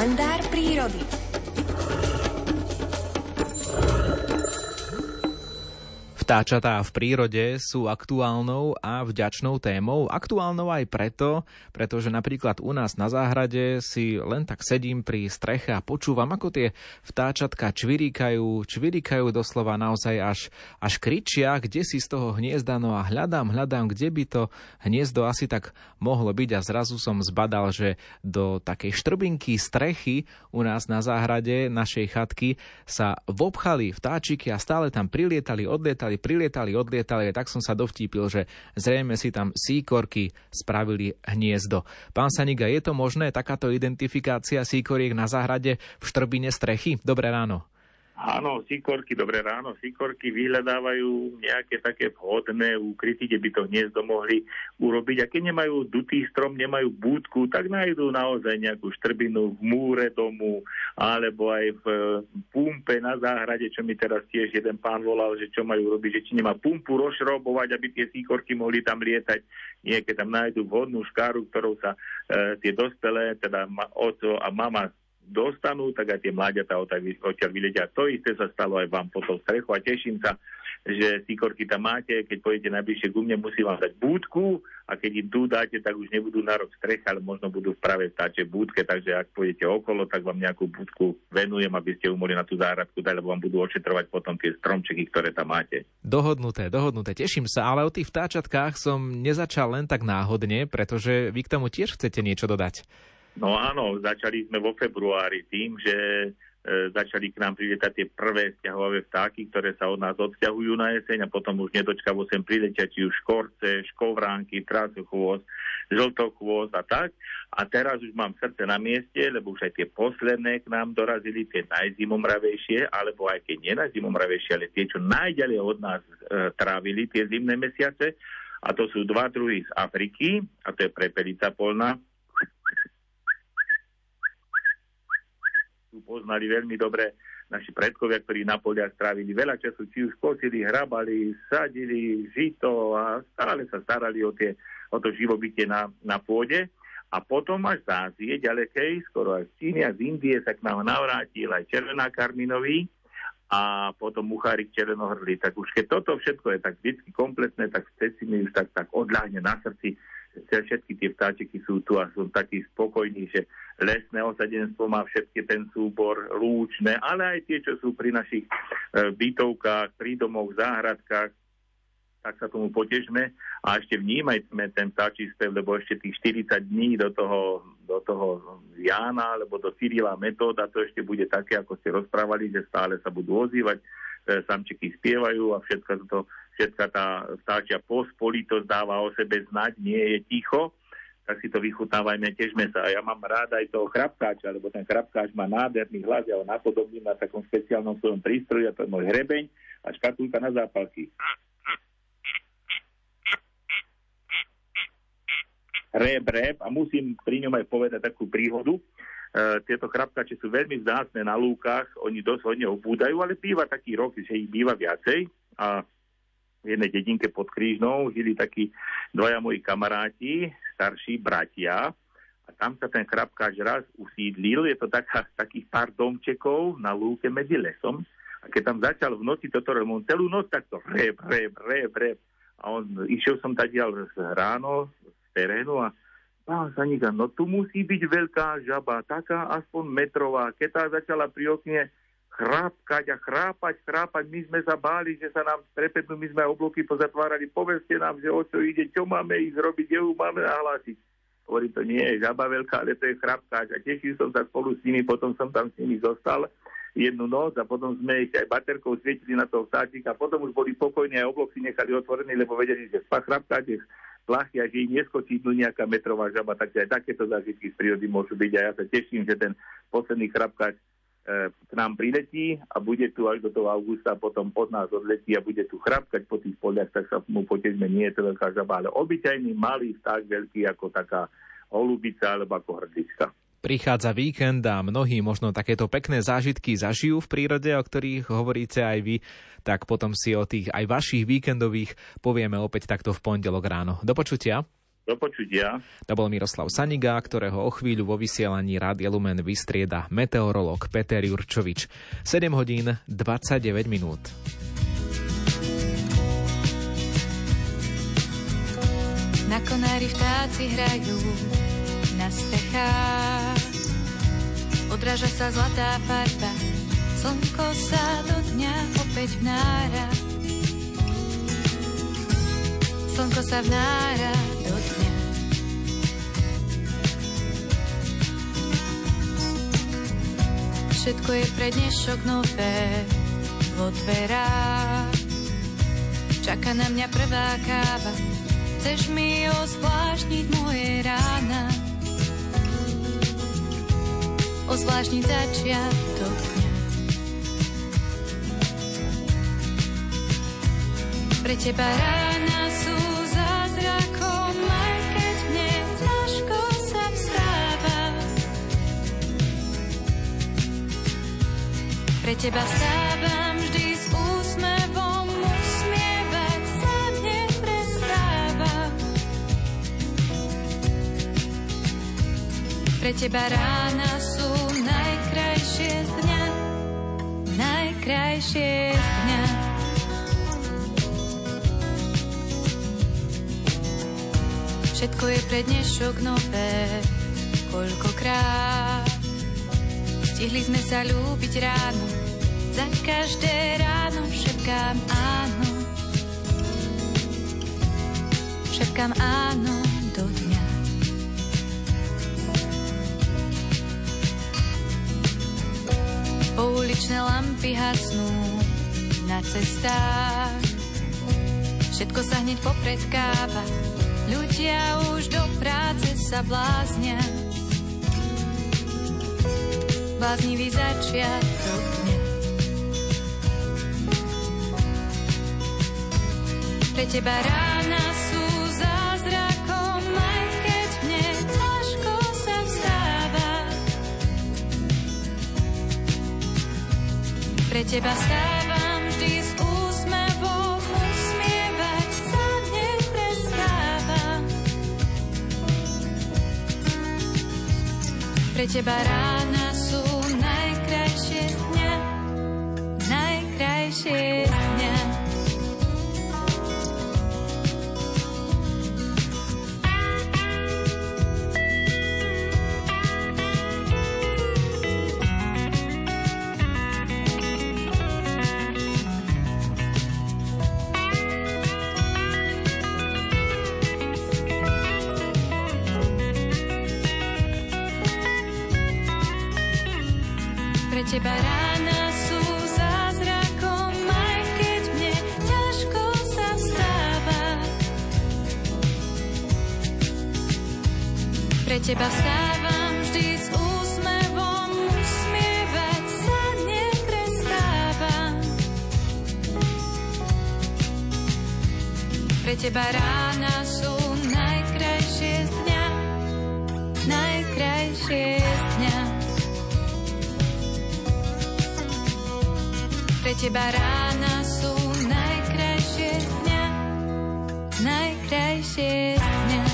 Kalendár prírody. Vtáčatá v prírode sú aktuálnou a vďačnou témou. Aktuálnou aj preto, pretože napríklad u nás na záhrade si len tak sedím pri streche a počúvam, ako tie vtáčatka čvirikajú, čvirikajú doslova naozaj až, až kričia, kde si z toho hniezda, no a hľadám, hľadám, kde by to hniezdo asi tak mohlo byť a zrazu som zbadal, že do takej štrbinky strechy u nás na záhrade našej chatky sa vobchali vtáčiky a stále tam prilietali, odlietali, prilietali, odlietali, tak som sa dovtípil, že zrejme si tam síkorky spravili hniezdo. Pán Saniga, je to možné, takáto identifikácia síkoriek na záhrade v štrbine strechy? Dobré ráno. Áno, sikorky, dobré ráno. Sikorky vyhľadávajú nejaké také vhodné úkryty, kde by to hniezdo mohli urobiť. A keď nemajú dutý strom, nemajú búdku, tak nájdú naozaj nejakú štrbinu v múre domu, alebo aj v pumpe na záhrade, čo mi teraz tiež jeden pán volal, že čo majú robiť, že či nemá pumpu rozšrobovať, aby tie sikorky mohli tam lietať. Nie, keď tam nájdú vhodnú škáru, ktorou sa e, tie dospelé, teda oco a mama dostanú, tak aj tie mláďatá odtiaľ vyledia. To isté sa stalo aj vám po tom strechu a teším sa, že síkorky tam máte, keď pôjdete najbližšie ku mne, musí vám dať búdku a keď im tu dáte, tak už nebudú na rok strech, ale možno budú v práve stáče búdke, takže ak pôjdete okolo, tak vám nejakú búdku venujem, aby ste umohli na tú záhradku lebo vám budú ošetrovať potom tie stromčeky, ktoré tam máte. Dohodnuté, dohodnuté, teším sa, ale o tých vtáčatkách som nezačal len tak náhodne, pretože vy k tomu tiež chcete niečo dodať. No áno, začali sme vo februári tým, že e, začali k nám prilietať tie prvé stiahové vtáky, ktoré sa od nás odsťahujú na jeseň a potom už nedočkavo sem priletia či už škorce, škovránky, trasochôz, žltochôz a tak. A teraz už mám srdce na mieste, lebo už aj tie posledné k nám dorazili, tie najzimomravejšie, alebo aj keď nie najzimomravejšie, ale tie, čo najďalej od nás e, trávili tie zimné mesiace. A to sú dva druhy z Afriky, a to je prepelica polná, poznali veľmi dobre naši predkovia, ktorí na poliach strávili veľa času, či už kosili, hrabali, sadili žito a stále sa starali o, tie, o to živobytie na, na pôde. A potom až z Ázie, ďalekej, skoro aj z Číny a z Indie sa k nám navrátil aj červená karminový a potom muchárik červenohrdlý. Tak už keď toto všetko je tak vždy kompletné, tak vtedy mi už tak, tak odľahne na srdci, všetky tie vtáčiky sú tu a som taký spokojný, že lesné osadenstvo má všetky ten súbor lúčne, ale aj tie, čo sú pri našich e, bytovkách, prídomoch, záhradkách, tak sa tomu potežme. A ešte vnímajme ten vtáčí spev, lebo ešte tých 40 dní do toho, do toho Jána alebo do Cyrila metóda, to ešte bude také, ako ste rozprávali, že stále sa budú ozývať, e, samčeky spievajú a všetka, to, všetka tá vtáčia pospolitosť dáva o sebe znať, nie je ticho tak si to vychutávajme, težme sa. A ja mám rád aj toho chrapkáča, lebo ten chrapkáč má nádherný hlas, ja ho napodobním na takom špeciálnom svojom prístroji, a to je môj hrebeň a škatulka na zápalky. Reb, reb, a musím pri ňom aj povedať takú príhodu. E, tieto chrapkače sú veľmi vzácne na lúkach, oni dosť hodne obúdajú, ale býva taký rok, že ich býva viacej a v jednej dedinke pod Krížnou žili takí dvaja moji kamaráti, starší bratia, a tam sa ten chrapkáč raz usídlil, je to taká, takých pár domčekov na lúke medzi lesom, a keď tam začal v noci toto on celú noc takto rep, rep, rep, rep. A on, išiel som tadiaľ ráno z terénu a pán Sanika, no tu musí byť veľká žaba, taká aspoň metrová. Keď tá začala pri okne chrápkať a chrápať, chrápať. My sme sa báli, že sa nám strepednú, my sme obloky pozatvárali. Povedzte nám, že o čo ide, čo máme ísť robiť, kde ju máme nahlásiť. Hovorí, to nie je žaba veľká, ale to je chrapkáč. A tešil som sa spolu s nimi, potom som tam s nimi zostal jednu noc a potom sme ešte aj baterkou svietili na toho vtáčika potom už boli pokojní a oblok si nechali otvorený, lebo vedeli, že spa chrapkáč je plachý a že im neskočí dnu nejaká metrová žaba, takže aj takéto zážitky z prírody môžu byť a ja sa teším, že ten posledný chrapkáč k nám priletí a bude tu až do toho augusta, potom od nás odletí a bude tu chrapkať po tých poliach, tak sa mu potešme, nie je to veľká žaba, ale obyčajný malý tak veľký ako taká holubica alebo ako hrdlička. Prichádza víkend a mnohí možno takéto pekné zážitky zažijú v prírode, o ktorých hovoríte aj vy, tak potom si o tých aj vašich víkendových povieme opäť takto v pondelok ráno. Do počutia. Do počutia. To bol Miroslav Saniga, ktorého o chvíľu vo vysielaní Rádia Lumen vystrieda meteorolog Peter Jurčovič. 7 hodín 29 minút. Na konári vtáci hrajú na stechách. Odráža sa zlatá farba, slnko sa do dňa opäť vnára. Slnko sa vnára Všetko je pre dnešok nové vo dverách. Čaká na mňa prvá káva, Chceš mi ozvláštniť moje rána? Ozvláštniť začiatok dňa. Pre teba rána sú Pre teba vstávam vždy s úsmevom Pre teba rána sú najkrajšie z dňa, najkrajšie z dňa. Všetko je pre dnešok nové, koľkokrát. Stihli sme sa ľúbiť ráno, za každé ráno šepkám áno. Šepkám áno. Pouličné lampy hasnú na cestách. Všetko sa hneď popredkáva, ľudia už do práce sa bláznia. Bláznivý začiatok Pre teba rána sú Pre teba stávam vždy s úsmevom, usmievať sa neprestávam. Pre teba rána sú najkrajšie dňa, najkrajšie teba rána sú zázrakom, aj keď mne ťažko sa vstáva. Pre teba vstávam vždy s úsmevom, usmievať sa neprestávam. Pre teba rána sú pre teba rána sú najkrajšie z dňa, najkrajšie z dňa.